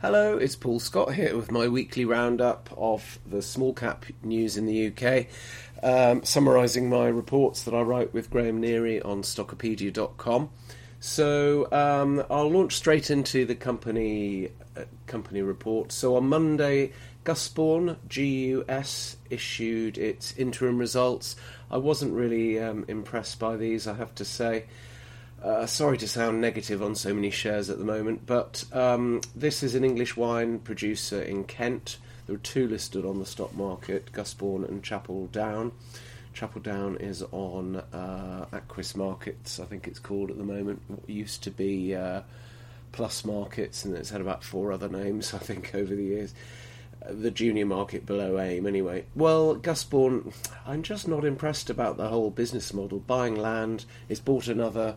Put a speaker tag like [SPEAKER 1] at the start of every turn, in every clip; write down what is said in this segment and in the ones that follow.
[SPEAKER 1] Hello, it's Paul Scott here with my weekly roundup of the small cap news in the UK, um, summarising my reports that I write with Graham Neary on Stockopedia.com. So um, I'll launch straight into the company uh, company report. So on Monday, Gusbourne GUS issued its interim results. I wasn't really um, impressed by these, I have to say. Uh, sorry to sound negative on so many shares at the moment, but um, this is an English wine producer in Kent. There are two listed on the stock market Gusbourne and Chapel Down. Chapel Down is on uh, Aquis Markets, I think it's called at the moment. What used to be uh, Plus Markets, and it's had about four other names, I think, over the years the junior market below AIM anyway. Well, Gusbourne, I'm just not impressed about the whole business model. Buying land, it's bought another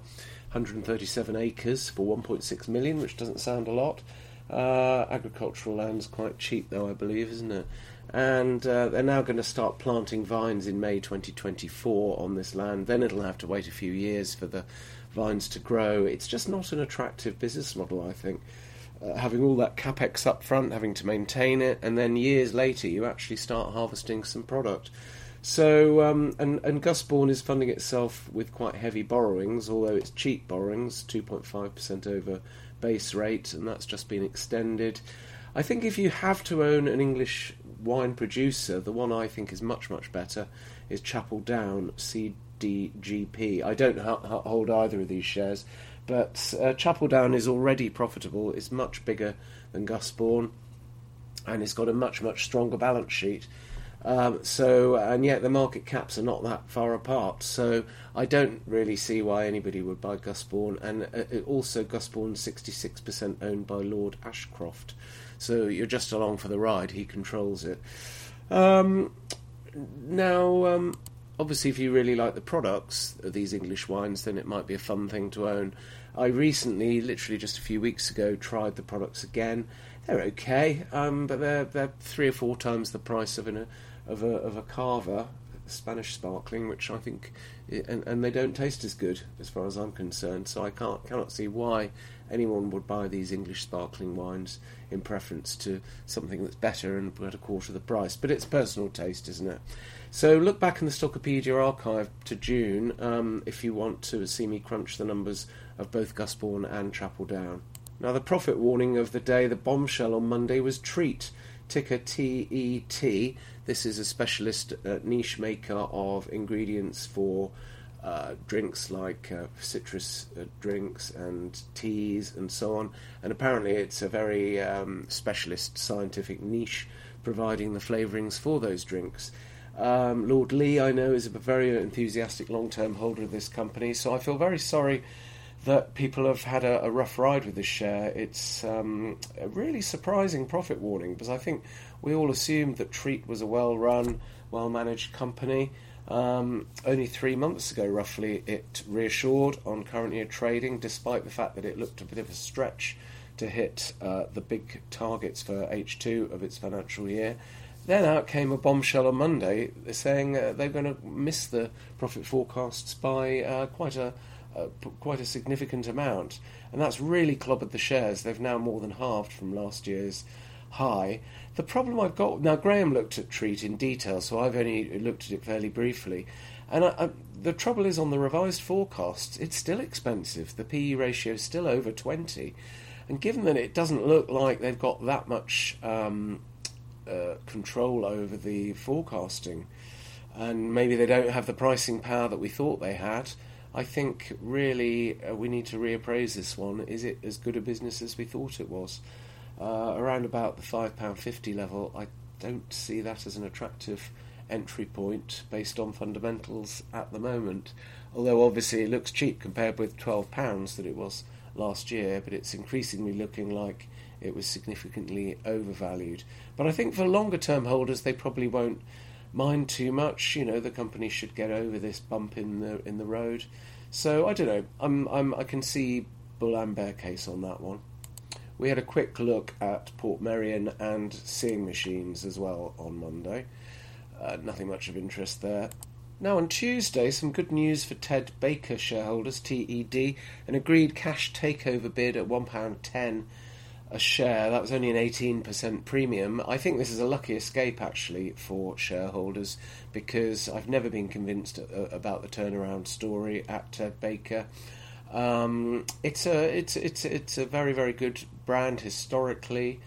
[SPEAKER 1] 137 acres for 1.6 million, which doesn't sound a lot. Uh, agricultural land's quite cheap, though, I believe, isn't it? And uh, they're now going to start planting vines in May 2024 on this land. Then it'll have to wait a few years for the vines to grow. It's just not an attractive business model, I think uh, having all that capex up front, having to maintain it, and then years later you actually start harvesting some product. So, um, and, and Gusbourne is funding itself with quite heavy borrowings, although it's cheap borrowings, 2.5% over base rate, and that's just been extended. I think if you have to own an English wine producer, the one I think is much, much better is Chapel Down CDGP. I don't ha- hold either of these shares. But uh, Chapel Down is already profitable. It's much bigger than Gusbourne, and it's got a much much stronger balance sheet. Um, so, and yet the market caps are not that far apart. So, I don't really see why anybody would buy Gusbourne. And uh, also, Gusbourne 66% owned by Lord Ashcroft. So, you're just along for the ride. He controls it. Um, now, um, obviously, if you really like the products of these English wines, then it might be a fun thing to own. I recently, literally just a few weeks ago, tried the products again. They're okay, um, but they're they're three or four times the price of an of a of a Cava Spanish sparkling, which I think, and, and they don't taste as good as far as I'm concerned. So I can't cannot see why anyone would buy these English sparkling wines in preference to something that's better and at a quarter the price. But it's personal taste, isn't it? So look back in the Stockopedia archive to June um, if you want to see me crunch the numbers of both Gusbourne and Chapel Down. Now, the profit warning of the day, the bombshell on Monday, was Treatt, ticker TET. This is a specialist uh, niche maker of ingredients for uh, drinks like uh, citrus uh, drinks and teas and so on. And apparently, it's a very um, specialist scientific niche providing the flavourings for those drinks. Um, Lord Lee, I know, is a very enthusiastic long term holder of this company, so I feel very sorry that people have had a, a rough ride with this share. It's um, a really surprising profit warning because I think we all assumed that Treatt was a well run, well managed company. Um, only three months ago, roughly, it reassured on current year trading, despite the fact that it looked a bit of a stretch to hit uh, the big targets for H2 of its financial year. Then out came a bombshell on Monday saying uh, they're going to miss the profit forecasts by uh, quite a uh, quite a significant amount, and that's really clobbered the shares. They've now more than halved from last year's high. The problem I've got now, Graham looked at Treatt in detail, so I've only looked at it fairly briefly. And I, I, the trouble is, on the revised forecasts, it's still expensive. The PE ratio is still over 20. And given that it doesn't look like they've got that much um, uh, control over the forecasting, and maybe they don't have the pricing power that we thought they had. I think really uh, we need to reappraise this one. Is it as good a business as we thought it was? Uh, around about the five pound fifty level, I don't see that as an attractive entry point based on fundamentals at the moment. Although obviously it looks cheap compared with twelve pounds that it was last year, but it's increasingly looking like it was significantly overvalued. But I think for longer term holders, they probably won't mind too much. You know, the company should get over this bump in the in the road. So I don't know. I'm, I'm I can see bull and bear case on that one. We had a quick look at Portmeirion and Seeing Machines as well on Monday. Uh, nothing much of interest there. Now on Tuesday, some good news for Ted Baker shareholders, TED, an agreed cash takeover bid at £1.10 a share. That was only an 18% premium. I think this is a lucky escape actually for shareholders because I've never been convinced uh, about the turnaround story at Ted Baker. Um, it's a it's it's it's a very very good brand historically.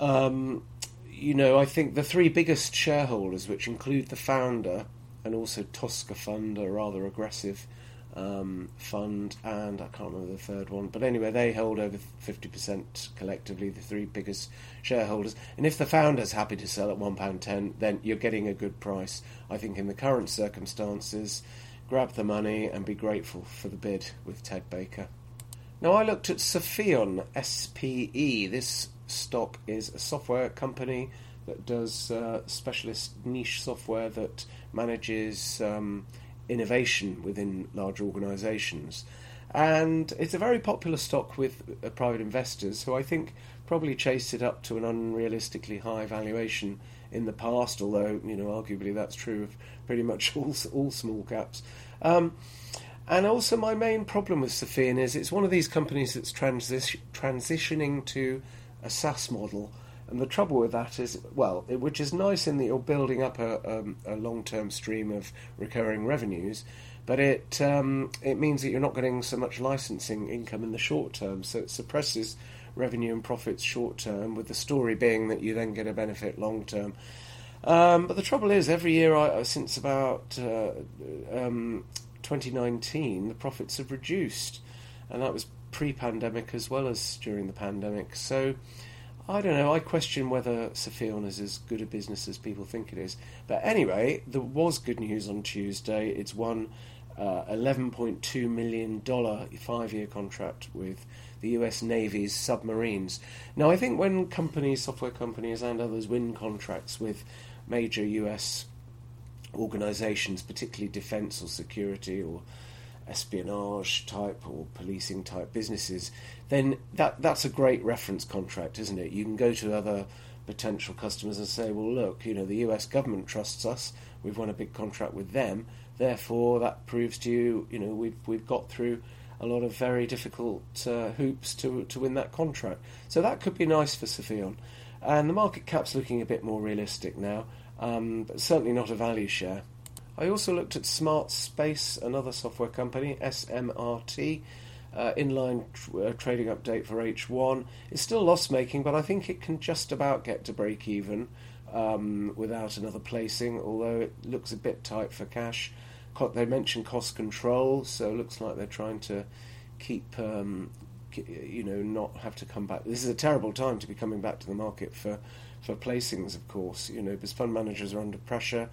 [SPEAKER 1] Um, you know, I think the three biggest shareholders, which include the founder and also Tosca Fund, a rather aggressive um, fund, and I can't remember the third one. But anyway, they hold over 50% collectively, the three biggest shareholders. And if the founder's happy to sell at £1.10, then you're getting a good price. I think in the current circumstances, grab the money and be grateful for the bid with Ted Baker. Now, I looked at Sopheon, SPE. This stock is a software company that does uh, specialist niche software that manages. Um, innovation within large organisations. And it's a very popular stock with uh, private investors who I think probably chased it up to an unrealistically high valuation in the past, although, you know, arguably that's true of pretty much all, all small caps. Um, and also, my main problem with Sopheon is it's one of these companies that's transi- transitioning to a SaaS model and the trouble with that is, well, it, which is nice in that you're building up a, um, a long term stream of recurring revenues, but it um, it means that you're not getting so much licensing income in the short term, so it suppresses revenue and profits short term, with the story being that you then get a benefit long term. Um, but the trouble is, every year I, since about uh, um, 2019, the profits have reduced, and that was pre-pandemic as well as during the pandemic. So I don't know. I question whether Sopheon is as good a business as people think it is. But anyway, there was good news on Tuesday. It's won uh, $11.2 million five year contract with the US Navy's submarines. Now, I think when companies, software companies, and others win contracts with major US organizations, particularly defense or security or espionage type or policing type businesses, then that that's a great reference contract, isn't it? You can go to other potential customers and say, well, look, you know, the US government trusts us. We've won a big contract with them. Therefore, that proves to you, you know, we've we've got through a lot of very difficult uh, hoops to to win that contract. So that could be nice for Sopheon. And the market cap's looking a bit more realistic now, um, but certainly not a value share. I also looked at Smart Space, another software company, SMRT. Uh, inline tr- uh, trading update for H1. It's still loss making, but I think it can just about get to break even um, without another placing, although it looks a bit tight for cash. Co- they mentioned cost control, so it looks like they're trying to keep, um, you know, not have to come back. This is a terrible time to be coming back to the market for, for placings, of course, you know, because fund managers are under pressure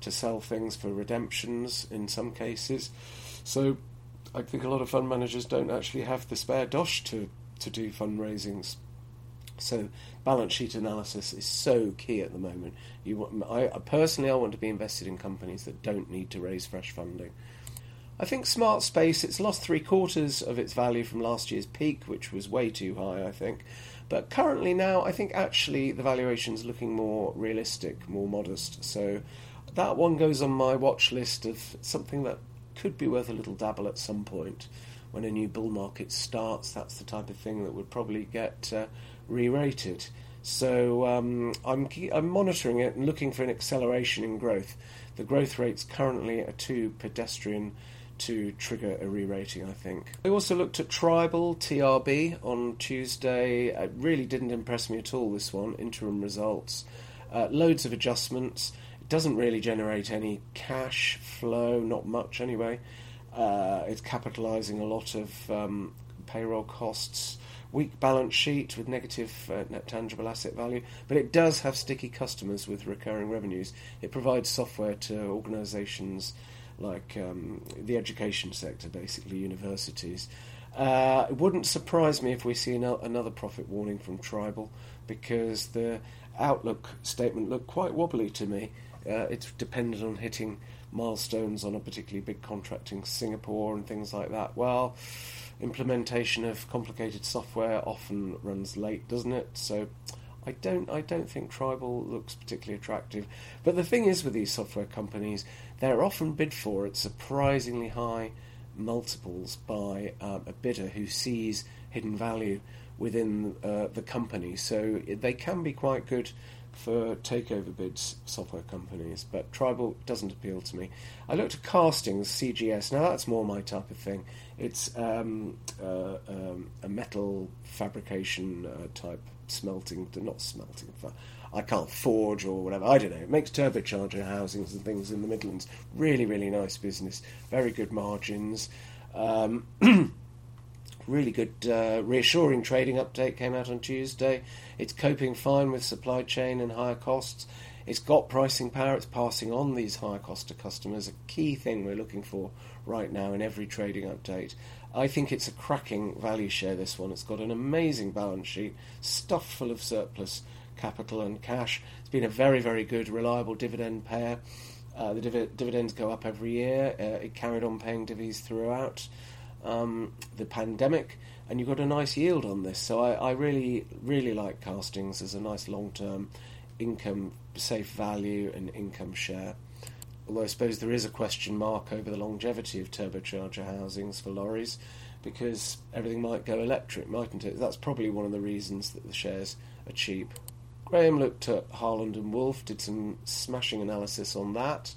[SPEAKER 1] to sell things for redemptions in some cases. So I think a lot of fund managers don't actually have the spare dosh to, to do fundraisings. So balance sheet analysis is so key at the moment. You want, I personally, I want to be invested in companies that don't need to raise fresh funding. I think Smart Space, it's lost three quarters of its value from last year's peak, which was way too high, I think. But currently now, I think actually the valuation is looking more realistic, more modest. So that one goes on my watch list of something that could be worth a little dabble at some point when a new bull market starts. That's the type of thing that would probably get uh, re-rated. So um, I'm I'm monitoring it and looking for an acceleration in growth. The growth rates currently are too pedestrian to trigger a re-rating. I think. I also looked at Tribal TRB on Tuesday. It really didn't impress me at all. This one interim results, uh, loads of adjustments. It doesn't really generate any cash flow, not much anyway. Uh, it's capitalising a lot of um, payroll costs, weak balance sheet with negative uh, net tangible asset value, but it does have sticky customers with recurring revenues. It provides software to organisations like um, the education sector, basically universities. Uh, it wouldn't surprise me if we see another profit warning from Tribal because the outlook statement looked quite wobbly to me. Uh, it's dependent on hitting milestones on a particularly big contract in Singapore and things like that. Well, implementation of complicated software often runs late, doesn't it? So I don't I don't think Tribal looks particularly attractive. But the thing is with these software companies, they're often bid for at surprisingly high multiples by um, a bidder who sees hidden value within uh, the company. So they can be quite good for takeover bids, software companies, but Tribal doesn't appeal to me. I looked at castings, CGS. Now that's more my type of thing. It's um, uh, um, a metal fabrication uh, type smelting, not smelting. I can't forge or whatever. I don't know. It makes turbocharger housings and things in the Midlands. Really, really nice business. Very good margins. Um, really good, uh, reassuring trading update came out on Tuesday. It's coping fine with supply chain and higher costs. It's got pricing power. It's passing on these higher costs to customers. A key thing we're looking for right now in every trading update. I think it's a cracking value share. This one. It's got an amazing balance sheet, stuffed full of surplus capital and cash. It's been a very, very good, reliable dividend payer. Uh, the div- dividends go up every year. Uh, it carried on paying divvies throughout um, the pandemic, and you got a nice yield on this. So I, I really, really like castings as a nice long-term income, safe value, and income share. Although I suppose there is a question mark over the longevity of turbocharger housings for lorries, because everything might go electric, mightn't it? That's probably one of the reasons that the shares are cheap. Graham looked at Harland and Wolff, did some smashing analysis on that.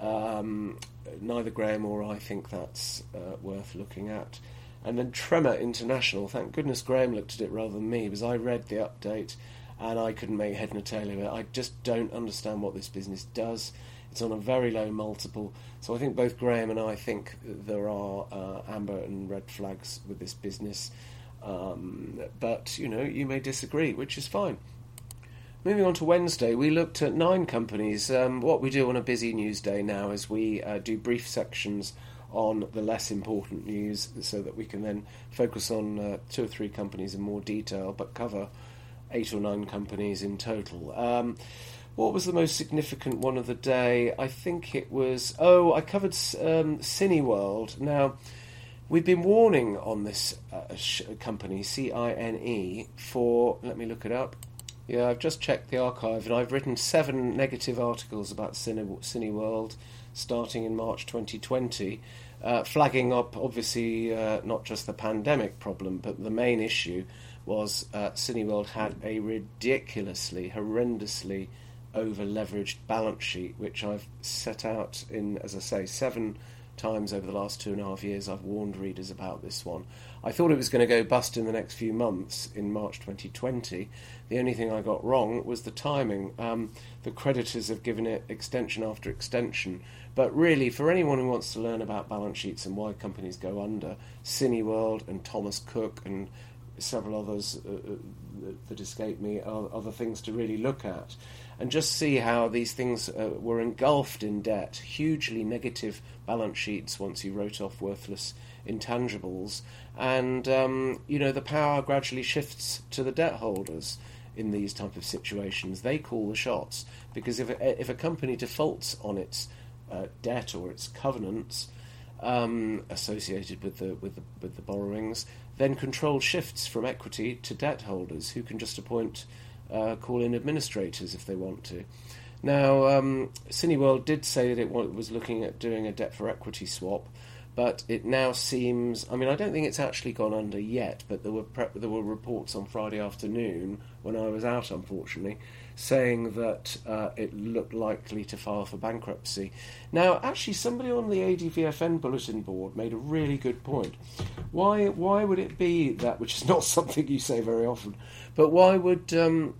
[SPEAKER 1] Um, neither Graham or I think that's uh, worth looking at. And then Tremor International, thank goodness Graham looked at it rather than me, because I read the update and I couldn't make head nor tail of it. I just don't understand what this business does. It's on a very low multiple. So I think both Graham and I think there are uh, amber and red flags with this business. Um, but, you know, you may disagree, which is fine. Moving on to Wednesday, we looked at nine companies. Um, what we do on a busy news day now is we uh, do brief sections on the less important news so that we can then focus on uh, two or three companies in more detail but cover eight or nine companies in total. Um, what was the most significant one of the day? I think it was. Oh, I covered um, Cineworld. Now, we've been warning on this uh, company, C I N E, for. Let me look it up. Yeah, I've just checked the archive and I've written seven negative articles about Cine, Cineworld starting in March 2020, uh, flagging up obviously uh, not just the pandemic problem, but the main issue was uh, Cineworld had a ridiculously, horrendously over leveraged balance sheet, which I've set out in, as I say, seven times over the last two and a half years. I've warned readers about this one. I thought it was going to go bust in the next few months in March 2020. The only thing I got wrong was the timing. Um, the creditors have given it extension after extension. But really, for anyone who wants to learn about balance sheets and why companies go under, Cineworld and Thomas Cook and several others uh, uh that escape me are other things to really look at. And just see how these things uh, were engulfed in debt, hugely negative balance sheets once you wrote off worthless intangibles, and um, you know the power gradually shifts to the debt holders in these type of situations. They call the shots because if a, if a company defaults on its uh, debt or its covenants um, associated with the with the with the borrowings, then control shifts from equity to debt holders who can just appoint uh, call in administrators if they want to. Now, um, Cineworld did say that it was looking at doing a debt for equity swap, but it now seems. I mean, I don't think it's actually gone under yet, but there were pre- there were reports on Friday afternoon when I was out, unfortunately, saying that uh, it looked likely to file for bankruptcy. Now, actually, somebody on the ADVFN bulletin board made a really good point. Why why would it be that, which is not something you say very often, but why would um,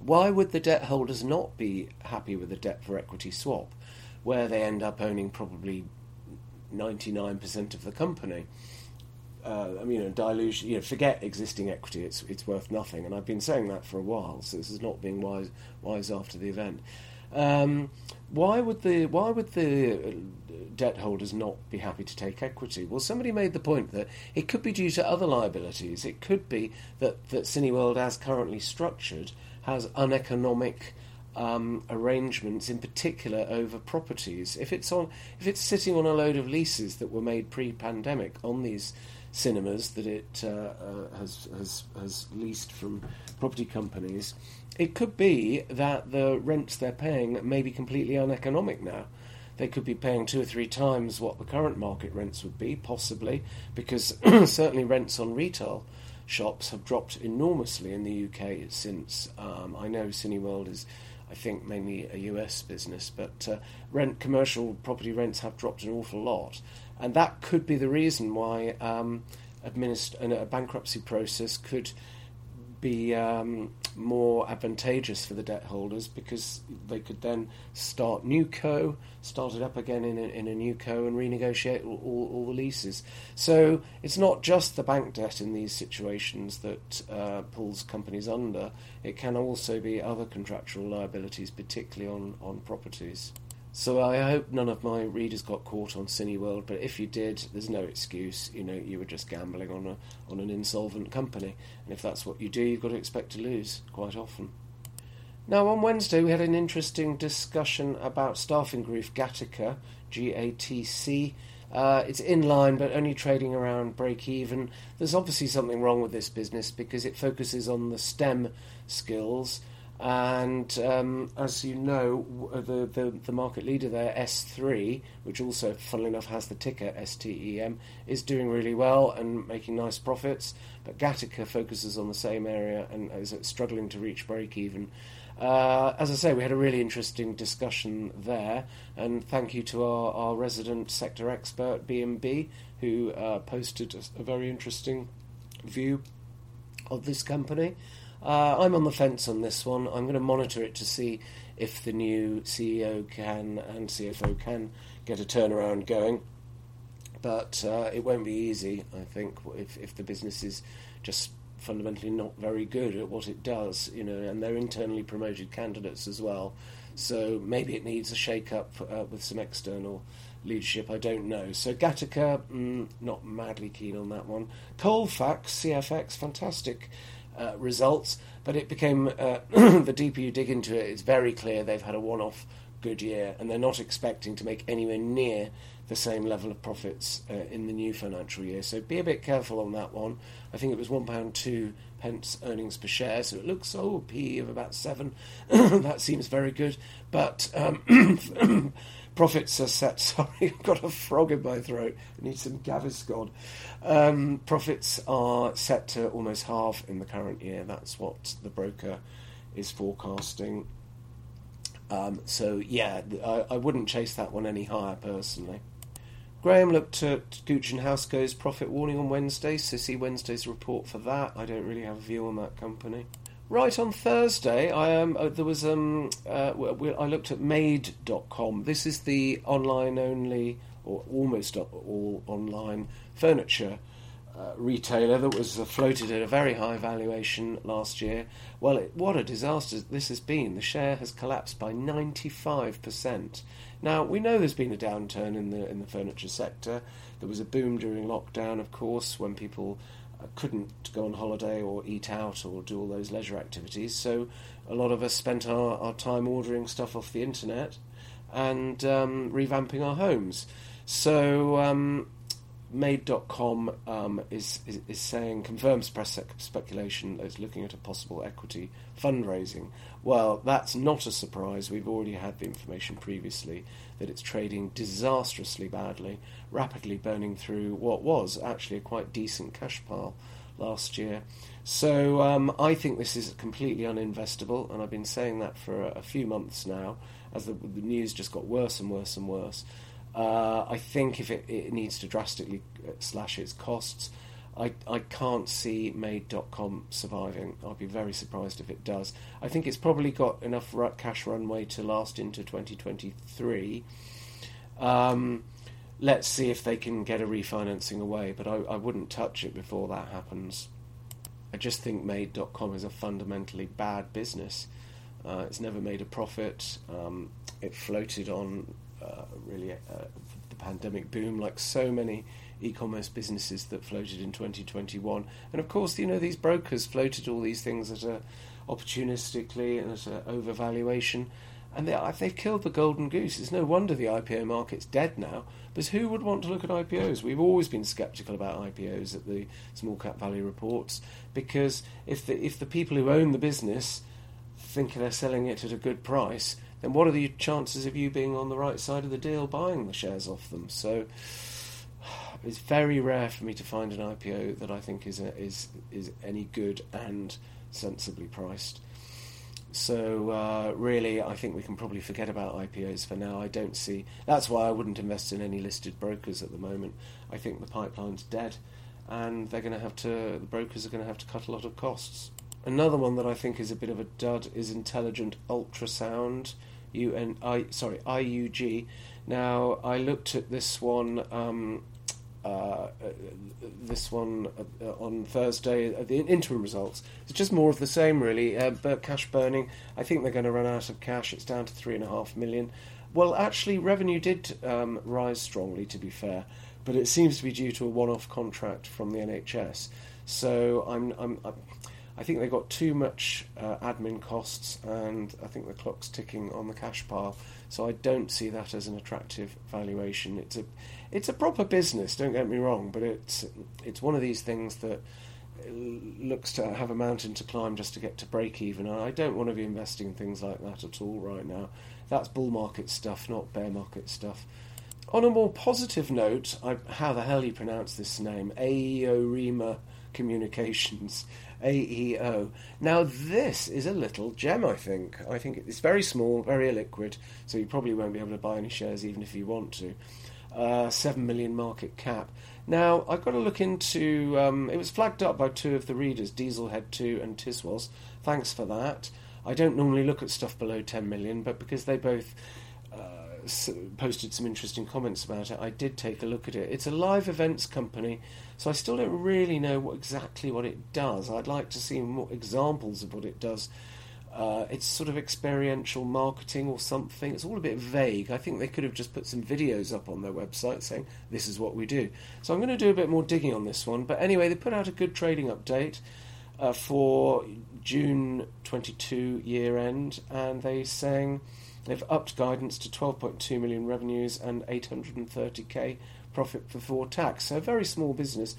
[SPEAKER 1] why would the debt holders not be happy with a debt for equity swap, where they end up owning probably 99% of the company. Uh, I mean, a dilution. You know, forget existing equity; it's it's worth nothing. And I've been saying that for a while. So this is not being wise wise after the event. Um, why would the why would the debt holders not be happy to take equity? Well, somebody made the point that it could be due to other liabilities. It could be that that Cineworld, as currently structured, has uneconomic um, arrangements, in particular over properties. If it's on, if it's sitting on a load of leases that were made pre-pandemic on these cinemas that it uh, uh, has, has has leased from property companies, it could be that the rents they're paying may be completely uneconomic now. They could be paying two or three times what the current market rents would be, possibly, because certainly rents on retail shops have dropped enormously in the UK since. Um, I know Cineworld is, I think, mainly a US business, but uh, rent commercial property rents have dropped an awful lot, and that could be the reason why um, administ- a bankruptcy process could be um, more advantageous for the debt holders because they could then start new co, start it up again in a, in a new co, and renegotiate all, all, all, the leases. So it's not just the bank debt in these situations that uh, pulls companies under. It can also be other contractual liabilities, particularly on, on properties. So I hope none of my readers got caught on Cineworld, but if you did, there's no excuse. You know, you were just gambling on a on an insolvent company, and if that's what you do, you've got to expect to lose quite often. Now, on Wednesday, we had an interesting discussion about staffing group Gattaca, G A T C. Uh, it's in line, but only trading around break even. There's obviously something wrong with this business because it focuses on the STEM skills and um, as you know, the, the, the market leader there, SThree, which also, funnily enough, has the ticker STEM, is doing really well and making nice profits. But Gattaca focuses on the same area and is struggling to reach break even. Uh, as I say, we had a really interesting discussion there, and thank you to our, our resident sector expert, BMB, who uh, posted a, a very interesting view of this company. Uh, I'm on the fence on this one. I'm going to monitor it to see if the new CEO can and CFO can get a turnaround going. But uh, it won't be easy, I think, if, if the business is just fundamentally not very good at what it does, you know, and they're internally promoted candidates as well. So maybe it needs a shake-up uh, with some external leadership. I don't know. So Gattaca, mm, not madly keen on that one. Colefax, CFX, fantastic uh, results, but it became uh, the deeper you dig into it, it's very clear they've had a one-off good year, and they're not expecting to make anywhere near the same level of profits uh, in the new financial year. So be a bit careful on that one. I think it was one pound two pence earnings per share, so it looks oh P of about seven. that seems very good, but um, profits are set. Sorry, I've got a frog in my throat. I need some Gaviscon. Um, profits are set to almost half in the current year. That's what the broker is forecasting. Um, so yeah, I, I, wouldn't chase that one any higher personally. Graham looked at Gooch and Housego's profit warning on Wednesday, so see Wednesday's report for that. I don't really have a view on that company. Right on Thursday, I um, uh, there was um, uh, I looked at Made.com. This is the online only or almost all online furniture uh, retailer that was floated at a very high valuation last year. Well, it, what a disaster this has been. The share has collapsed by 95%. Now, we know there's been a downturn in the in the furniture sector. There was a boom during lockdown, of course, when people couldn't go on holiday or eat out or do all those leisure activities. So a lot of us spent our, our time ordering stuff off the internet and um, revamping our homes. So um, Made.com um, is, is, is saying confirms press speculation that it's looking at a possible equity fundraising. Well, that's not a surprise. We've already had the information previously that it's trading disastrously badly, rapidly burning through what was actually a quite decent cash pile last year. So um, I think this is completely uninvestable, and I've been saying that for a, a few months now, as the, the news just got worse and worse and worse. Uh, I think if it, it, needs to drastically uh, slash its costs, I, I can't see Made.com surviving. I'd be very surprised if it does. I think it's probably got enough cash runway to last into 2023. Um, let's see if they can get a refinancing away, but I, I wouldn't touch it before that happens. I just think Made.com is a fundamentally bad business. Uh, it's never made a profit. Um, it floated on uh, really uh, the pandemic boom, like so many e-commerce businesses that floated in 2021. And of course, you know these brokers floated all these things at a opportunistically and at an overvaluation, and they, they've killed the golden goose. It's no wonder the IPO market's dead now. Because who would want to look at IPOs? We've always been sceptical about IPOs at the small cap value reports because if the if the people who own the business think they're selling it at a good price, then what are the chances of you being on the right side of the deal buying the shares off them? So It's very rare for me to find an IPO that I think is a, is is any good and sensibly priced. So uh, really, I think we can probably forget about IPOs for now. I don't see. That's why I wouldn't invest in any listed brokers at the moment. I think the pipeline's dead, and they're going to have to. The brokers are going to have to cut a lot of costs. Another one that I think is a bit of a dud is Intelligent Ultrasound, U N I sorry IUG. Now I looked at this one. Um, uh, this one uh, on Thursday, uh, the interim results. It's just more of the same, really. Cash burning, I think they're going to run out of cash. It's down to three and a half million. Well, actually, revenue did um, rise strongly, to be fair, but it seems to be due to a one-off contract from the NHS. So I'm, I'm, I'm I think they've got too much uh, admin costs, and I think the clock's ticking on the cash pile. So I don't see that as an attractive valuation. It's a it's a proper business. Don't get me wrong, but it's it's one of these things that looks to have a mountain to climb just to get to break even. I don't want to be investing in things like that at all right now. That's bull market stuff, not bear market stuff. On a more positive note, I, how the hell you pronounce this name? Aeorema Communications. AEO. Now, this is a little gem, I think. I think it's very small, very illiquid, so you probably won't be able to buy any shares even if you want to. Uh, 7 million market cap. Now, I've got to look into. Um, it was flagged up by two of the readers, Dieselhead2 and Tiswas. Thanks for that. I don't normally look at stuff below 10 million, but because they both posted some interesting comments about it. I did take a look at it. It's a live events company, so I still don't really know what, exactly what it does. I'd like to see more examples of what it does. Uh, it's sort of experiential marketing or something. It's all a bit vague. I think they could have just put some videos up on their website saying this is what we do. So I'm going to do a bit more digging on this one. But anyway, they put out a good trading update uh, for June 22 year end, and they saying They've upped guidance to 12.2 million revenues and 830k profit before tax. So, a very small business.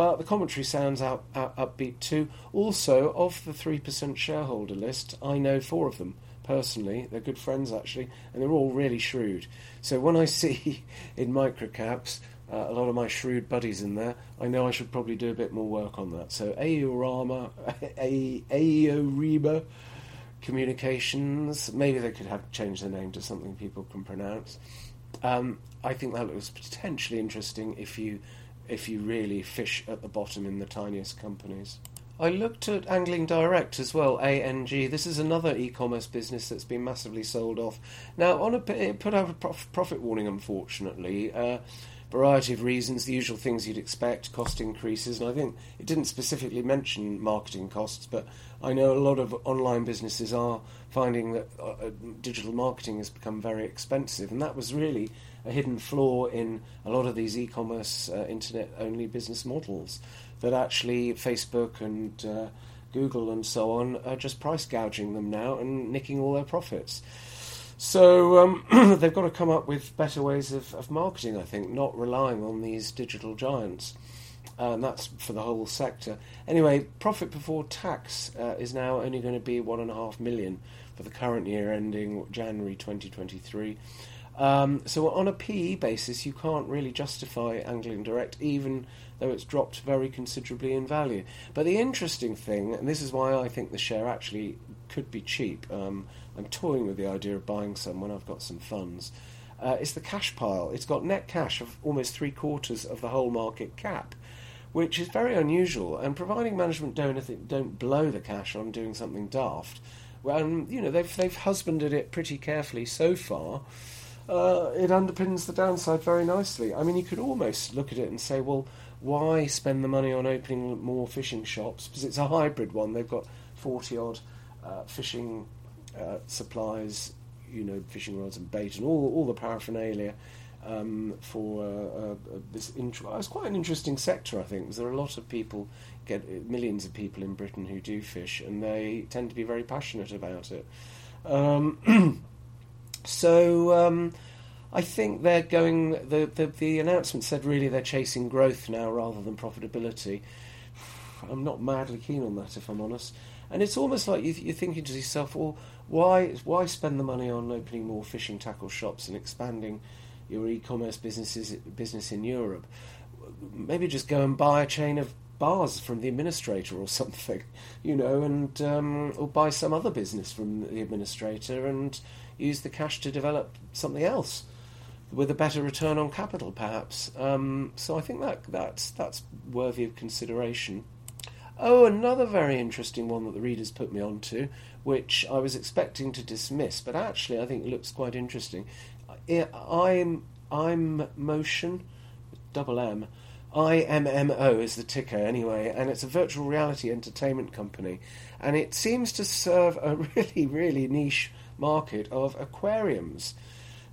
[SPEAKER 1] But the commentary sounds out, out, upbeat too. Also, of the 3% shareholder list, I know four of them personally. They're good friends actually, and they're all really shrewd. So when I see in microcaps uh, a lot of my shrewd buddies in there, I know I should probably do a bit more work on that. So Aorama, Aorima, communications. Maybe they could have changed the name to something people can pronounce. Um, I think that looks potentially interesting if you if you really fish at the bottom in the tiniest companies. I looked at Angling Direct as well, ANG. This is another e-commerce business that's been massively sold off. Now, on a it put out a profit warning, unfortunately. Uh, variety of reasons, the usual things you'd expect, cost increases, and I think it didn't specifically mention marketing costs, but I know a lot of online businesses are finding that uh, uh digital marketing has become very expensive, and that was really a hidden flaw in a lot of these e-commerce uh, internet-only business models. That actually Facebook and uh, Google and so on are just price gouging them now and nicking all their profits. So um, they've got to come up with better ways of, of, marketing, I think, not relying on these digital giants. And that's for the whole sector. Anyway, profit before tax uh, is now only going to be one and a half million for the current year ending January 2023. Um, so on a PE basis, you can't really justify Angling Direct, even though it's dropped very considerably in value. But the interesting thing, and this is why I think the share actually could be cheap. Um, I'm toying with the idea of buying some when I've got some funds. Uh, it's the cash pile. It's got net cash of almost three quarters of the whole market cap, which is very unusual. And providing management don't don't blow the cash on doing something daft, well, you know they've they've husbanded it pretty carefully so far. Uh, it underpins the downside very nicely. I mean, you could almost look at it and say, well, why spend the money on opening more fishing shops? Because it's a hybrid one. They've got forty odd uh, fishing uh, supplies, you know, fishing rods and bait and all all the paraphernalia um, for uh, uh, this. Int- it's quite an interesting sector, I think, because there are a lot of people, get millions of people in Britain who do fish, and they tend to be very passionate about it. Um, so. Um, I think they're going. The, the the announcement said really they're chasing growth now rather than profitability. I'm not madly keen on that, if I'm honest. And it's almost like you, are thinking to yourself, well, why why spend the money on opening more fishing tackle shops and expanding your e-commerce businesses business in Europe? maybe just go and buy a chain of bars from the administrator or something, you know, and um, or buy some other business from the administrator and use the cash to develop something else with a better return on capital, perhaps. Um, so I think that that's that's worthy of consideration. Oh, another very interesting one that the readers put me on to, which I was expecting to dismiss, but actually I think it looks quite interesting. I'm Immotion, double M, IMMO is the ticker anyway, and it's a virtual reality entertainment company, and it seems to serve a really really niche market of aquariums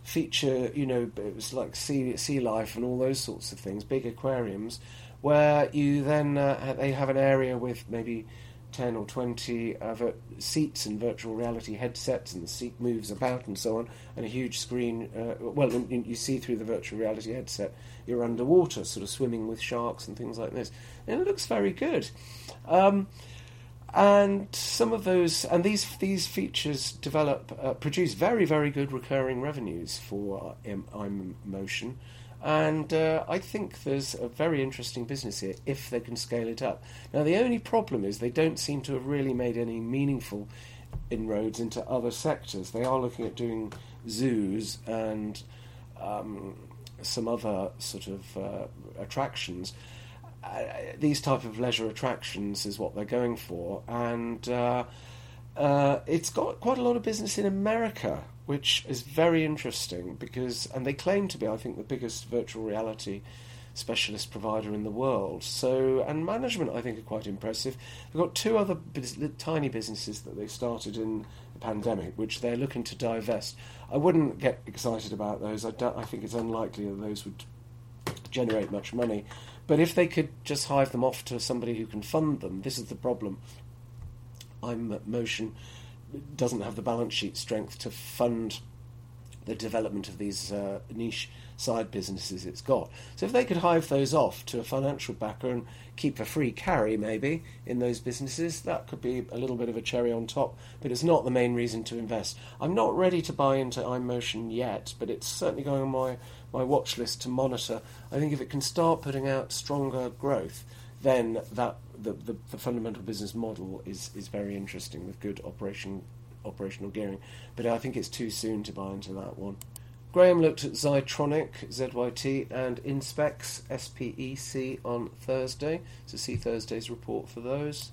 [SPEAKER 1] feature, you know, it was like sea sea life and all those sorts of things, big aquariums, where you then uh, they have an area with maybe ten or twenty uh, vir- seats and virtual reality headsets, and the seat moves about and so on, and a huge screen. Uh, well, you see through the virtual reality headset, you're underwater, sort of swimming with sharks and things like this, and it looks very good. Um, and some of those and these these features develop uh, produce very very good recurring revenues for I'm Motion, and uh, I think there's a very interesting business here if they can scale it up. Now the only problem is they don't seem to have really made any meaningful inroads into other sectors. They are looking at doing zoos and um, some other sort of uh, attractions these type of leisure attractions is what they're going for, and uh, uh, it's got quite a lot of business in America, which is very interesting because, and they claim to be, I think, the biggest virtual reality specialist provider in the world. So, and management, I think, are quite impressive. They've got two other tiny businesses that they started in the pandemic, which they're looking to divest. I wouldn't get excited about those. I, I think it's unlikely that those would generate much money. But if they could just hive them off to somebody who can fund them, this is the problem. Immotion doesn't have the balance sheet strength to fund the development of these uh, niche side businesses it's got. So if they could hive those off to a financial backer and keep a free carry maybe in those businesses, that could be a little bit of a cherry on top. But it's not the main reason to invest. I'm not ready to buy into Immotion yet, but it's certainly going on my my watch list to monitor. I think if it can start putting out stronger growth, then that the, the, the, fundamental business model is, is very interesting with good operation operational gearing. But I think it's too soon to buy into that one. Graham looked at Zytronic, ZYT, and Inspecs, SPEC, on Thursday. So see Thursday's report for those.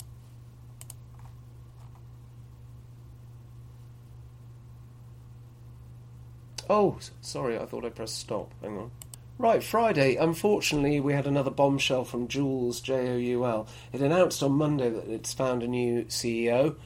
[SPEAKER 1] Oh, sorry, I thought I pressed stop. Hang on. Right, Friday. Unfortunately, we had another bombshell from Joules, J O U L. It announced on Monday that it's found a new CEO.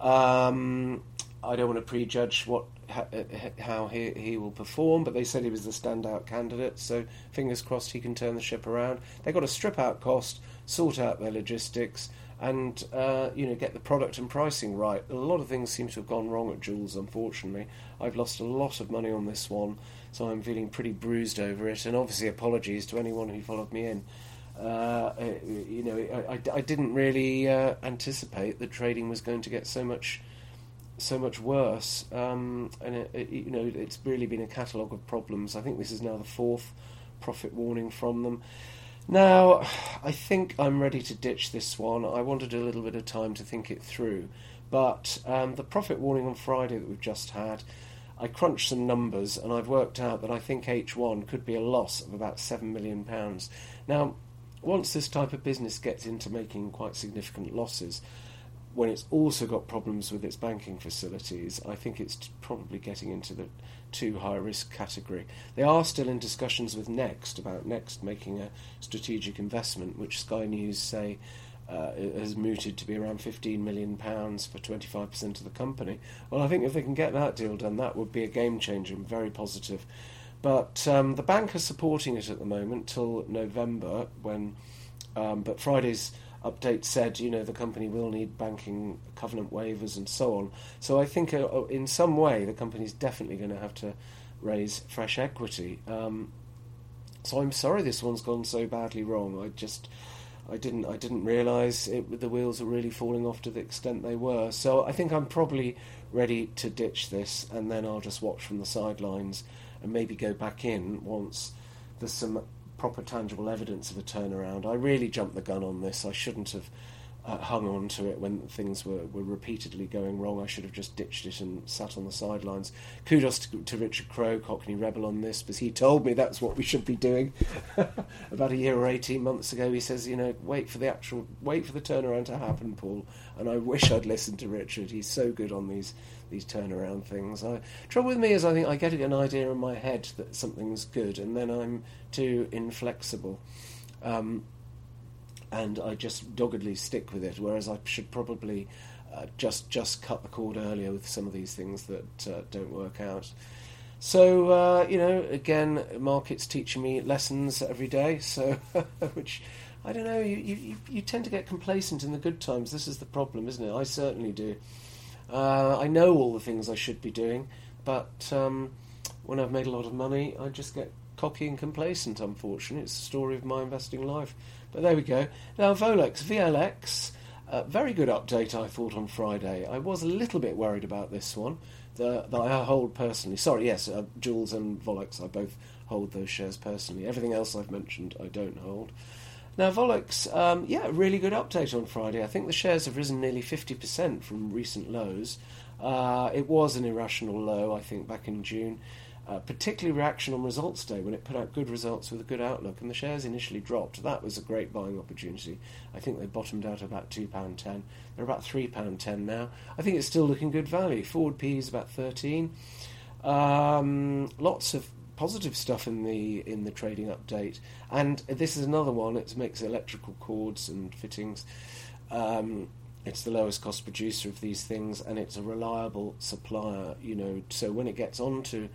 [SPEAKER 1] Um, I don't want to prejudge what how he he will perform, but they said he was the standout candidate. So fingers crossed he can turn the ship around. They've got to strip out cost, sort out their logistics, and uh, you know get the product and pricing right. A lot of things seem to have gone wrong at Joules, unfortunately. I've lost a lot of money on this one, so I'm feeling pretty bruised over it. And obviously, apologies to anyone who followed me in. Uh, you know, I, I, I didn't really uh, anticipate that trading was going to get so much so much worse. Um, and it, it, you know, it's really been a catalogue of problems. I think this is now the fourth profit warning from them. Now, I think I'm ready to ditch this one. I wanted a little bit of time to think it through. But um, the profit warning on Friday that we've just had, I crunched some numbers and I've worked out that I think H1 could be a loss of about £7 million. Now, once this type of business gets into making quite significant losses, when it's also got problems with its banking facilities, I think it's probably getting into the too high risk category. They are still in discussions with Next about Next making a strategic investment, which Sky News say uh, has mooted to be around 15 million pounds for 25% of the company. Well, I think if they can get that deal done, that would be a game changer and very positive. But um, the bank is supporting it at the moment till November when. Um, but Friday's update said, you know, the company will need banking covenant waivers and so on. So I think uh, uh in some way the company's definitely going to have to raise fresh equity. Um, so I'm sorry this one's gone so badly wrong. I just I didn't I didn't realise the wheels were really falling off to the extent they were. So I think I'm probably ready to ditch this, and then I'll just watch from the sidelines and maybe go back in once there's some proper tangible evidence of a turnaround. I really jumped the gun on this. I shouldn't have hung on to it when things were, were repeatedly going wrong. I should have just ditched it and sat on the sidelines. Kudos to, to Richard Crowe, Cockney Rebel, on this, because he told me that's what we should be doing about a year or 18 months ago. He says, you know, wait for the actual, wait for the turnaround to happen, Paul. And I wish I'd listened to Richard. He's so good on these these turnaround things. I, trouble with me is I think I get an idea in my head that something's good, and then I'm too inflexible. Um, and I just doggedly stick with it. Whereas I should probably uh, just just cut the cord earlier with some of these things that uh, don't work out. So uh, you know, again, markets teaching me lessons every day. So which I don't know. You, you you tend to get complacent in the good times. This is the problem, isn't it? I certainly do. Uh, I know all the things I should be doing, but um, when I've made a lot of money, I just get cocky and complacent. Unfortunately, it's the story of my investing life. But there we go. Now, Volex, VLX, uh, very good update, I thought, on Friday. I was a little bit worried about this one, that I hold personally. Sorry, yes, uh, Joules and Volex, I both hold those shares personally. Everything else I've mentioned, I don't hold. Now, Volex, um, yeah, really good update on Friday. I think the shares have risen nearly 50% from recent lows. Uh, it was an irrational low, I think, back in June uh, particularly reaction on results day when it put out good results with a good outlook and the shares initially dropped. That was a great buying opportunity. I think they bottomed out about £2.10. They're about £3.10 now. I think it's still looking good value. Forward P is about 13. Um, lots of positive stuff in the in the trading update. And this is another one. It makes electrical cords and fittings. Um, it's the lowest cost producer of these things, and it's a reliable supplier. You know, so when it gets onto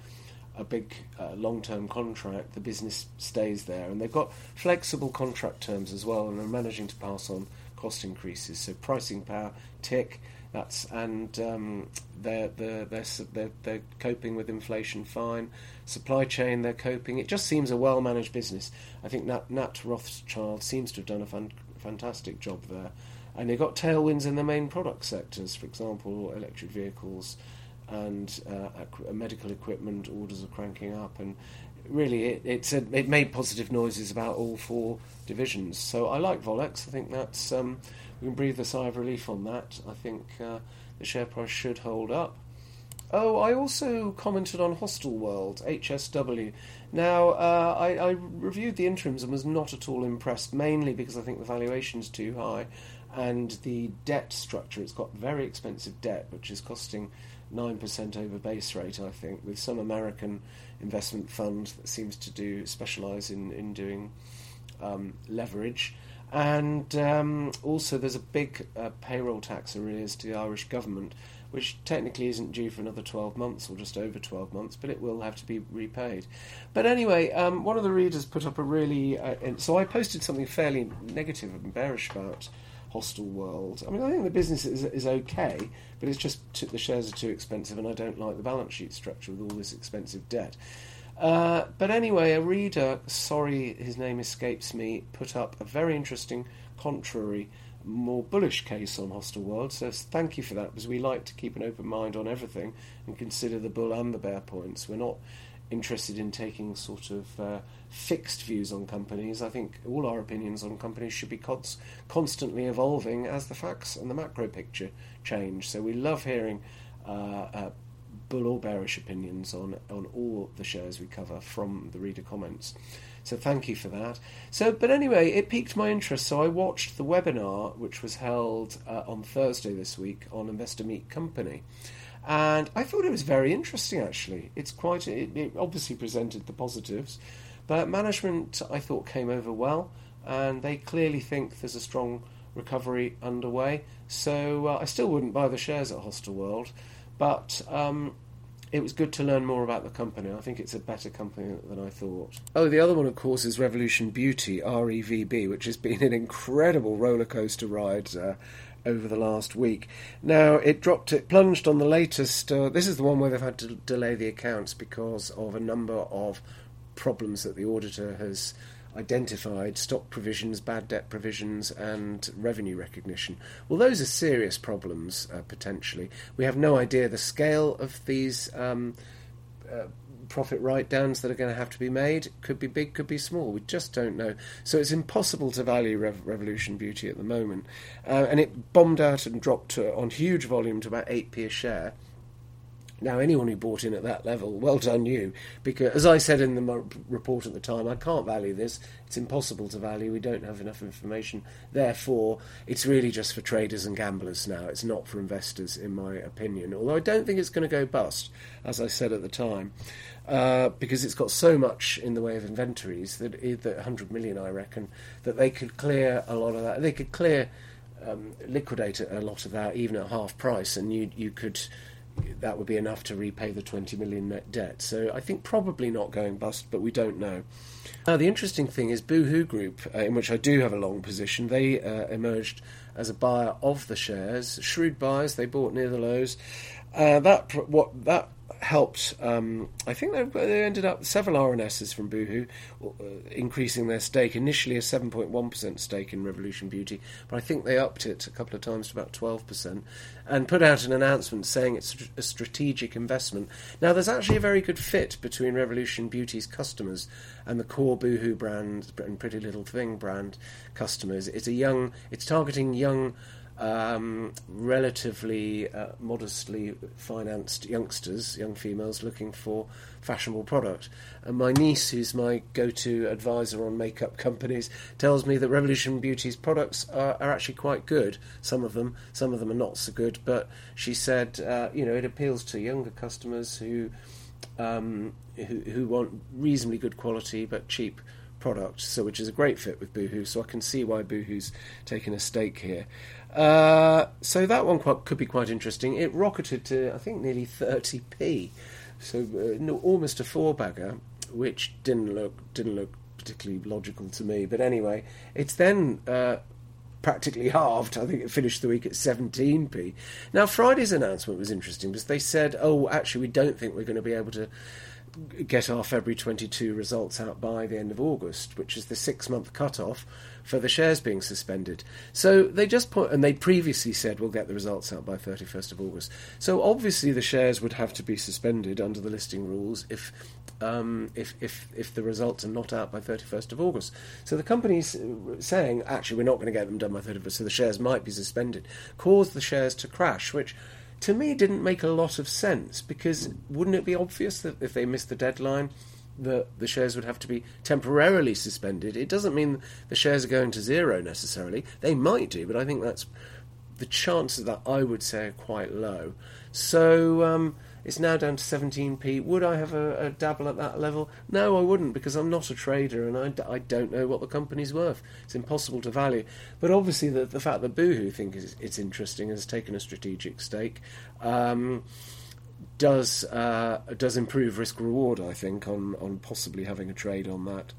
[SPEAKER 1] a big uh, long-term contract, the business stays there, and they've got flexible contract terms as well, and are managing to pass on cost increases. So pricing power, tick. That's and um, they're, they're, they're, they're, coping with inflation fine. Supply chain, they're coping. It just seems a well managed business. I think Nat, Nat Rothschild seems to have done a fan, fantastic job there. And they've got tailwinds in the main product sectors, for example, electric vehicles, and uh, medical equipment orders are cranking up, and really it, it's a, it made positive noises about all four divisions. So I like Volex. I think that's um, we can breathe a sigh of relief on that. I think uh, the share price should hold up. Oh, I also commented on Hostelworld HSW. Now, uh, I, I, reviewed the interims and was not at all impressed, mainly because I think the valuation's too high and the debt structure. It's got very expensive debt, which is costing 9% over base rate, I think, with some American investment fund that seems to do specialise in, in doing um, leverage. And um, also, there's a big uh, payroll tax arrears to the Irish government, which technically isn't due for another 12 months or just over 12 months, but it will have to be repaid. But anyway, um, one of the readers put up a really. Uh, so I posted something fairly negative and bearish about Hostelworld. I mean, I think the business is, is okay, but it's just t- the shares are too expensive, and I don't like the balance sheet structure with all this expensive debt. Uh, but anyway, a reader, sorry his name escapes me, put up a very interesting, contrary, more bullish case on Hostelworld. So thank you for that, because we like to keep an open mind on everything and consider the bull and the bear points. We're not interested in taking sort of uh, fixed views on companies. I think all our opinions on companies should be cons- constantly evolving as the facts and the macro picture change. So we love hearing uh, uh, bull or bearish opinions on, on all the shares we cover from the reader comments. So thank you for that. So, but anyway, it piqued my interest. So I watched the webinar, which was held uh, on Thursday this week on Investor Meet Company and I thought it was very interesting. Actually, it's quite. It, it obviously presented the positives, but management I thought came over well, and they clearly think there's a strong recovery underway. So uh, I still wouldn't buy the shares at Hostelworld, but um, it was good to learn more about the company. I think it's a better company than I thought. Oh, the other one, of course, is Revolution Beauty, REVB, which has been an incredible roller coaster ride. Uh, over the last week. Now it dropped, it plunged on the latest. Uh, this is the one where they've had to delay the accounts because of a number of problems that the auditor has identified stock provisions, bad debt provisions, and revenue recognition. Well, those are serious problems uh, potentially. We have no idea the scale of these um, uh, profit write downs that are going to have to be made. Could be big, could be small. We just don't know. So it's impossible to value Rev- Revolution Beauty at the moment. Uh, and it bombed out and dropped to, on huge volume to about 8p a share. Now, anyone who bought in at that level, well done you. Because, as I said in the report at the time, I can't value this. It's impossible to value. We don't have enough information. Therefore, it's really just for traders and gamblers now. It's not for investors, in my opinion. Although I don't think it's going to go bust, as I said at the time, uh, because it's got so much in the way of inventories that, that 100 million, I reckon, that they could clear a lot of that. They could clear, um, liquidate a lot of that even at half price, and you you could that would be enough to repay the 20 million net debt. So I think probably not going bust, but we don't know. Now, the interesting thing is Boohoo Group, uh, in which I do have a long position, they uh, emerged as a buyer of the shares. Shrewd buyers, they bought near the lows. Uh, that what that helped. Um, I think they, they, ended up several RNSs from Boohoo uh, increasing their stake. Initially, a 7.1% stake in Revolution Beauty, but I think they upped it a couple of times to about 12% and put out an announcement saying it's a strategic investment. Now, there's actually a very good fit between Revolution Beauty's customers and the core Boohoo brand and Pretty Little Thing brand customers. It's a young. It's targeting young um, relatively uh, modestly financed youngsters, young females looking for fashionable product. And my niece, who's my go to advisor on makeup companies, tells me that Revolution Beauty's products are, are, actually quite good. Some of them, some of them are not so good, but she said, uh, you know, it appeals to younger customers who, um, who, who want reasonably good quality but cheap product, so which is a great fit with Boohoo. So I can see why Boohoo's taken a stake here. Uh, so that one quite, could be quite interesting. It rocketed to I think nearly 30p, so uh, no, almost a four bagger, which didn't look didn't look particularly logical to me. But anyway, it's then uh, practically halved. I think it finished the week at 17p. Now Friday's announcement was interesting because they said, "Oh, actually, we don't think we're going to be able to." get our February 22 results out by the end of August, which is the six month cut off for the shares being suspended. So they just put, and they previously said we'll get the results out by 31st of August. So obviously the shares would have to be suspended under the listing rules if. Um, if, if if the results are not out by 31st of August, so the company's saying actually we're not going to get them done by 31st, so the shares might be suspended, caused the shares to crash, which to me didn't make a lot of sense because wouldn't it be obvious that if they missed the deadline, that the shares would have to be temporarily suspended? It doesn't mean the shares are going to zero necessarily. They might do, but I think that's the chances that I would say are quite low. So um, it's now down to 17p. Would I have a, a, dabble at that level? No, I wouldn't because I'm not a trader and I, I don't know what the company's worth. It's impossible to value. But obviously, the, the fact that Boohoo think it's, it's interesting has taken a strategic stake. Um, does uh, does improve risk reward, I think, on, on possibly having a trade on that.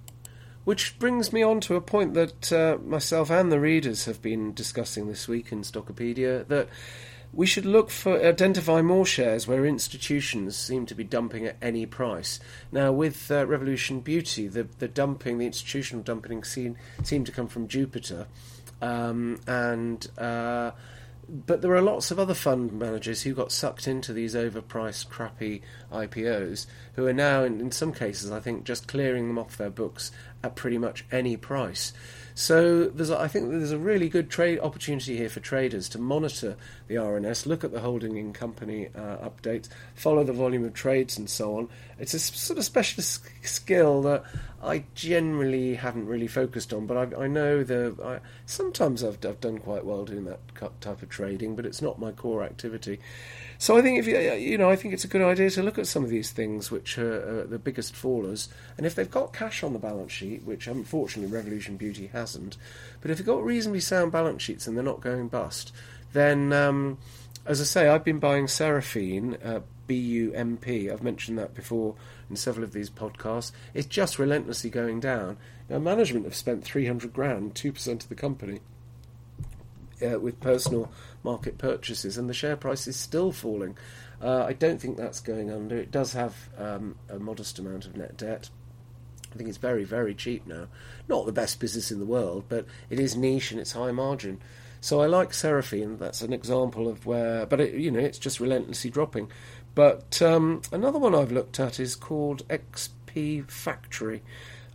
[SPEAKER 1] Which brings me on to a point that uh, myself and the readers have been discussing this week in Stockopedia that we should look for identify more shares where institutions seem to be dumping at any price. Now, with uh, Revolution Beauty, the the dumping, the institutional dumping, seem seem to come from Jupiter, um, and uh, but there are lots of other fund managers who got sucked into these overpriced, crappy IPOs who are now, in, in some cases, I think, just clearing them off their books at pretty much any price. So there's, I think there's a really good trade opportunity here for traders to monitor the RNS, look at the holding in company uh, updates, follow the volume of trades, and so on. It's a sort of specialist skill that I generally haven't really focused on, but I, I know the I, sometimes I've, I've done quite well doing that type of trading, but it's not my core activity. So I think if you you know I think it's a good idea to look at some of these things which are uh, the biggest fallers, and if they've got cash on the balance sheet, which unfortunately Revolution Beauty hasn't, but if they've got reasonably sound balance sheets and they're not going bust, then um, as I say, I've been buying Seraphine, uh, B U M P. I've mentioned that before in several of these podcasts. It's just relentlessly going down. Now, management have spent 300 grand, 2% of the company, uh, with personal market purchases, and the share price is still falling. Uh, I don't think that's going under. It does have um, a modest amount of net debt. I think it's very, very cheap now. Not the best business in the world, but it is niche and it's high margin. So I like Seraphine. That's an example of where, but it, you know, it's just relentlessly dropping. But um, another one I've looked at is called XP Factory.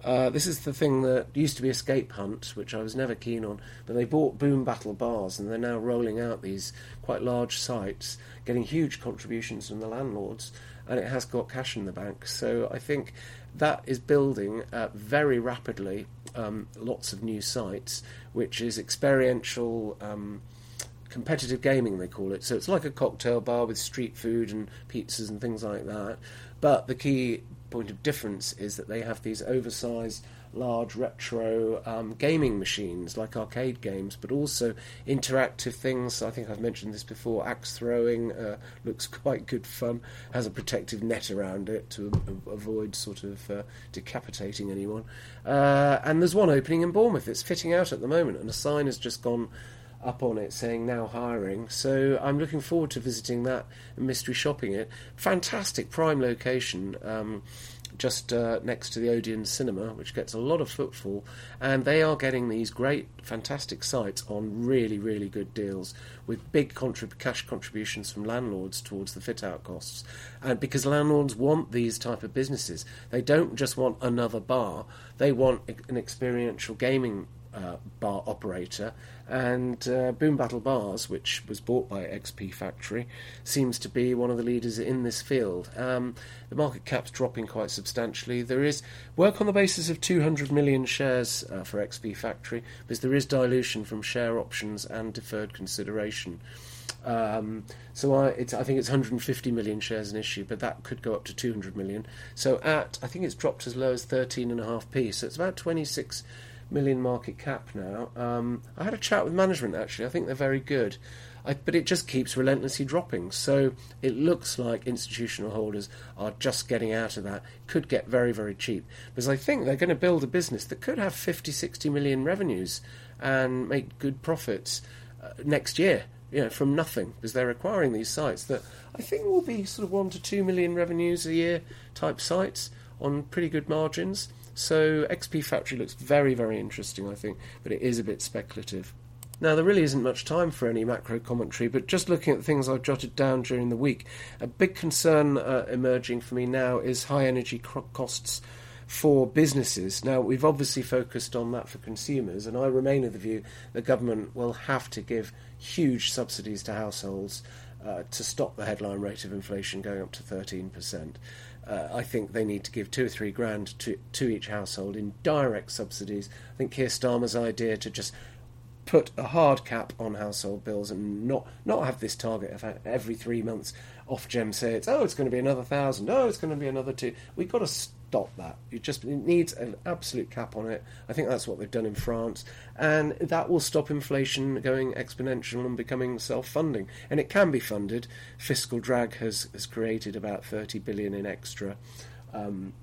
[SPEAKER 1] Uh, this is the thing that used to be Escape Hunt, which I was never keen on, but they bought Boom Battle Bars and they're now rolling out these quite large sites, getting huge contributions from the landlords, and it has got cash in the bank. So I think that is building uh, very rapidly um, lots of new sites, which is experiential. Um, competitive gaming they call it so it's like a cocktail bar with street food and pizzas and things like that but the key point of difference is that they have these oversized, large retro um, gaming machines like arcade games, but also interactive things. I think I've mentioned this before. Axe throwing uh, looks quite good fun. Has a protective net around it to avoid sort of uh, decapitating anyone. Uh, and there's one opening in Bournemouth. It's fitting out at the moment, and a sign has just gone up on it saying now hiring. So I'm looking forward to visiting that and mystery shopping it. Fantastic prime location. Um, just uh, next to the Odeon Cinema, which gets a lot of footfall, and they are getting these great, fantastic sites on really, really good deals with big contrib- cash contributions from landlords towards the fit-out costs, and because landlords want these type of businesses, they don't just want another bar; they want an experiential gaming uh, bar operator, and uh, Boom Battle Bars, which was bought by XP Factory, seems to be one of the leaders in this field. Um, the market cap's dropping quite substantially. There is work on the basis of 200 million shares uh, for XP Factory, because there is dilution from share options and deferred consideration. Um, so I, I, think it's 150 million shares in issue, but that could go up to 200 million. So at I think it's dropped as low as 13.5p. So it's about 26 million market cap now. Um, I had a chat with management actually. I think they're very good. I, but it just keeps relentlessly dropping. So it looks like institutional holders are just getting out of that. Could get very, very cheap. Because I think they're going to build a business that could have 50, 60 million revenues and make good profits uh, next year, you know, from nothing. Because they're acquiring these sites that I think will be sort of 1 to 2 million revenues a year type sites on pretty good margins. So XP Factory looks very, very interesting, I think, but it is a bit speculative. Now, there really isn't much time for any macro commentary, but just looking at things I've jotted down during the week, a big concern uh, emerging for me now is high energy costs for businesses. Now, we've obviously focused on that for consumers, and I remain of the view the government will have to give huge subsidies to households uh, to stop the headline rate of inflation going up to 13% uh, I think they need to give two or three grand to, to each household in direct subsidies. I think Keir Starmer's idea to just put a hard cap on household bills and not not have this target of every three months Ofgem say it's oh it's going to be another thousand oh it's going to be another two we've got to stop that. It just it needs an absolute cap on it. I think that's what they've done in France. And that will stop inflation going exponential and becoming self-funding. And it can be funded. Fiscal drag has has created about 30 billion in extra um,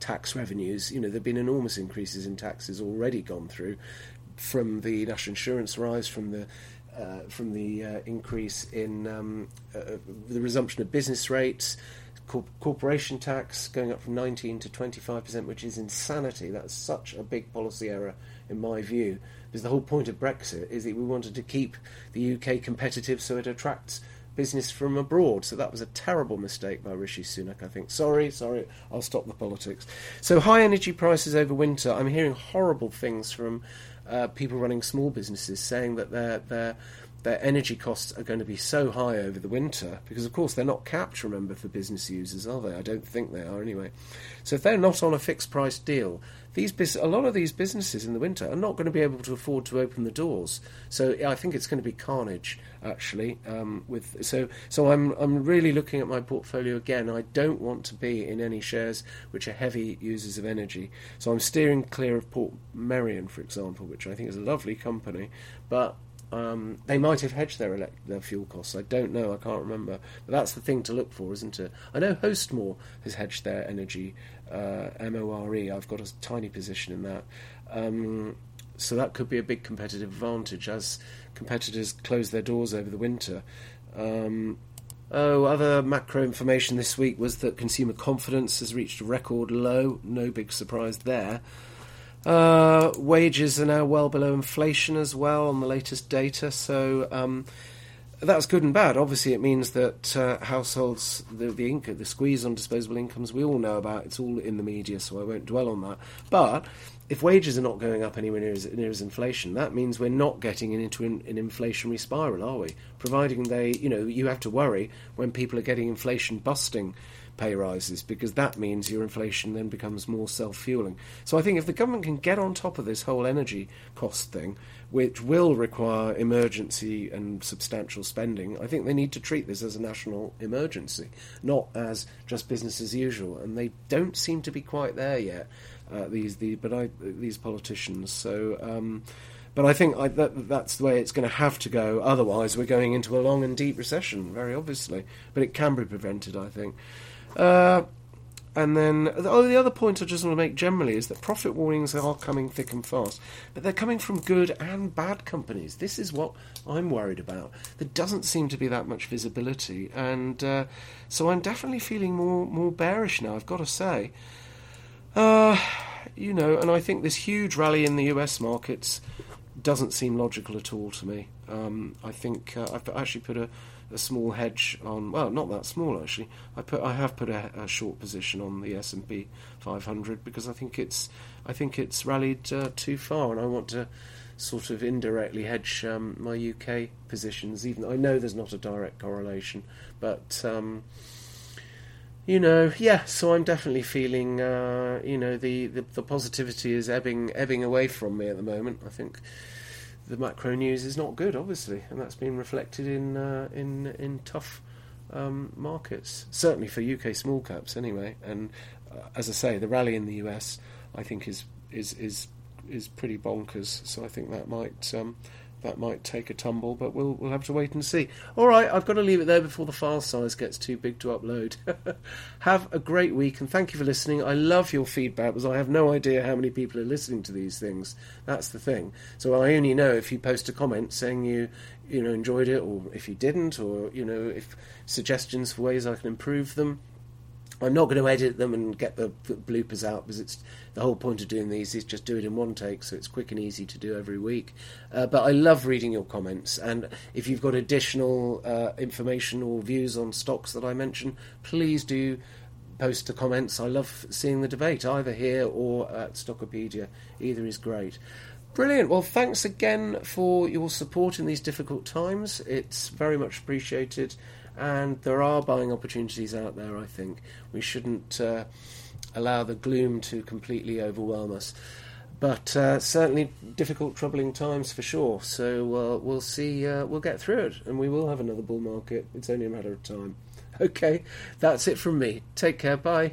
[SPEAKER 1] tax revenues. You know there've been enormous increases in taxes already gone through from the national insurance rise, from the uh, from the uh, increase in um, uh, the resumption of business rates, corporation tax going up from 19 to 25 percent, which is insanity. That's such a big policy error, in my view. Because the whole point of Brexit is that we wanted to keep the UK competitive, so it attracts business from abroad. So that was a terrible mistake by Rishi Sunak, I think. Sorry, sorry, I'll stop the politics. So high energy prices over winter. I'm hearing horrible things from uh, people running small businesses saying that their their energy costs are going to be so high over the winter because, of course, they're not capped. Remember for business users, are they? I don't think they are anyway. So if they're not on a fixed price deal, these a lot of these businesses in the winter are not going to be able to afford to open the doors. So I think it's going to be carnage actually. Um, with so so I'm I'm really looking at my portfolio again. I don't want to be in any shares which are heavy users of energy. So I'm steering clear of Port Merion, for example, which I think is a lovely company, but um, they might have hedged their elect- their fuel costs. I don't know. I can't remember. But that's the thing to look for, isn't it? I know Hostmore has hedged their energy uh, MORE. I've got a tiny position in that. Um, so that could be a big competitive advantage as competitors close their doors over the winter. Um, oh, other macro information this week was that consumer confidence has reached a record low. No big surprise there. Uh, wages are now well below inflation as well on the latest data, so um, that's good and bad. Obviously, it means that uh, households, the the, income, the squeeze on disposable incomes, we all know about. It's all in the media, so I won't dwell on that. But if wages are not going up anywhere near as, near as inflation, that means we're not getting into an, an, inflationary spiral, are we? Providing they, you know, you have to worry when people are getting inflation busting pay rises because that means your inflation then becomes more self fueling. So I think if the government can get on top of this whole energy cost thing, which will require emergency and substantial spending, I think they need to treat this as a national emergency, not as just business as usual. And they don't seem to be quite there yet. Uh, these the but I these politicians. So. Um, but I think I, that that's the way it's going to have to go. Otherwise, we're going into a long and deep recession, very obviously. But it can be prevented, I think. Uh, and then, oh, the other point I just want to make generally is that profit warnings are coming thick and fast, but they're coming from good and bad companies. This is what I'm worried about. There doesn't seem to be that much visibility, and uh, so I'm definitely feeling more more bearish now. I've got to say. Uh, you know, and I think this huge rally in the US markets doesn't seem logical at all to me. Um, I think uh, I've actually put a, a, small hedge on. Well, not that small actually. I put I have put a, a short position on the S and P 500 because I think it's I think it's rallied uh, too far, and I want to sort of indirectly hedge um, my UK positions. Even I know there's not a direct correlation, but. Um, you know, yeah. So I'm definitely feeling, uh, you know, the, the, the positivity is ebbing ebbing away from me at the moment. I think the macro news is not good, obviously, and that's been reflected in uh, in in tough um, markets. Certainly for UK small caps, anyway. And uh, as I say, the rally in the US, I think, is is is is pretty bonkers. So I think that might um, that might take a tumble, but we'll we'll have to wait and see. All right, I've got to leave it there before the file size gets too big to upload. have a great week, and thank you for listening. I love your feedback because I have no idea how many people are listening to these things. That's the thing. So I only know if you post a comment saying you you know enjoyed it, or if you didn't, or you know if suggestions for ways I can improve them. I'm not going to edit them and get the bloopers out because it's the whole point of doing these is just do it in one take, so it's quick and easy to do every week. Uh, but I love reading your comments, and if you've got additional uh, information or views on stocks that I mention, please do post the comments. I love seeing the debate either here or at Stockopedia. Either is great. Brilliant. Well, thanks again for your support in these difficult times. It's very much appreciated and there are buying opportunities out there. I think we shouldn't uh, allow the gloom to completely overwhelm us. But uh, certainly difficult, troubling times for sure. So uh, we'll see. Uh, we'll get through it, and we will have another bull market. It's only a matter of time. Okay, that's it from me. Take care. Bye.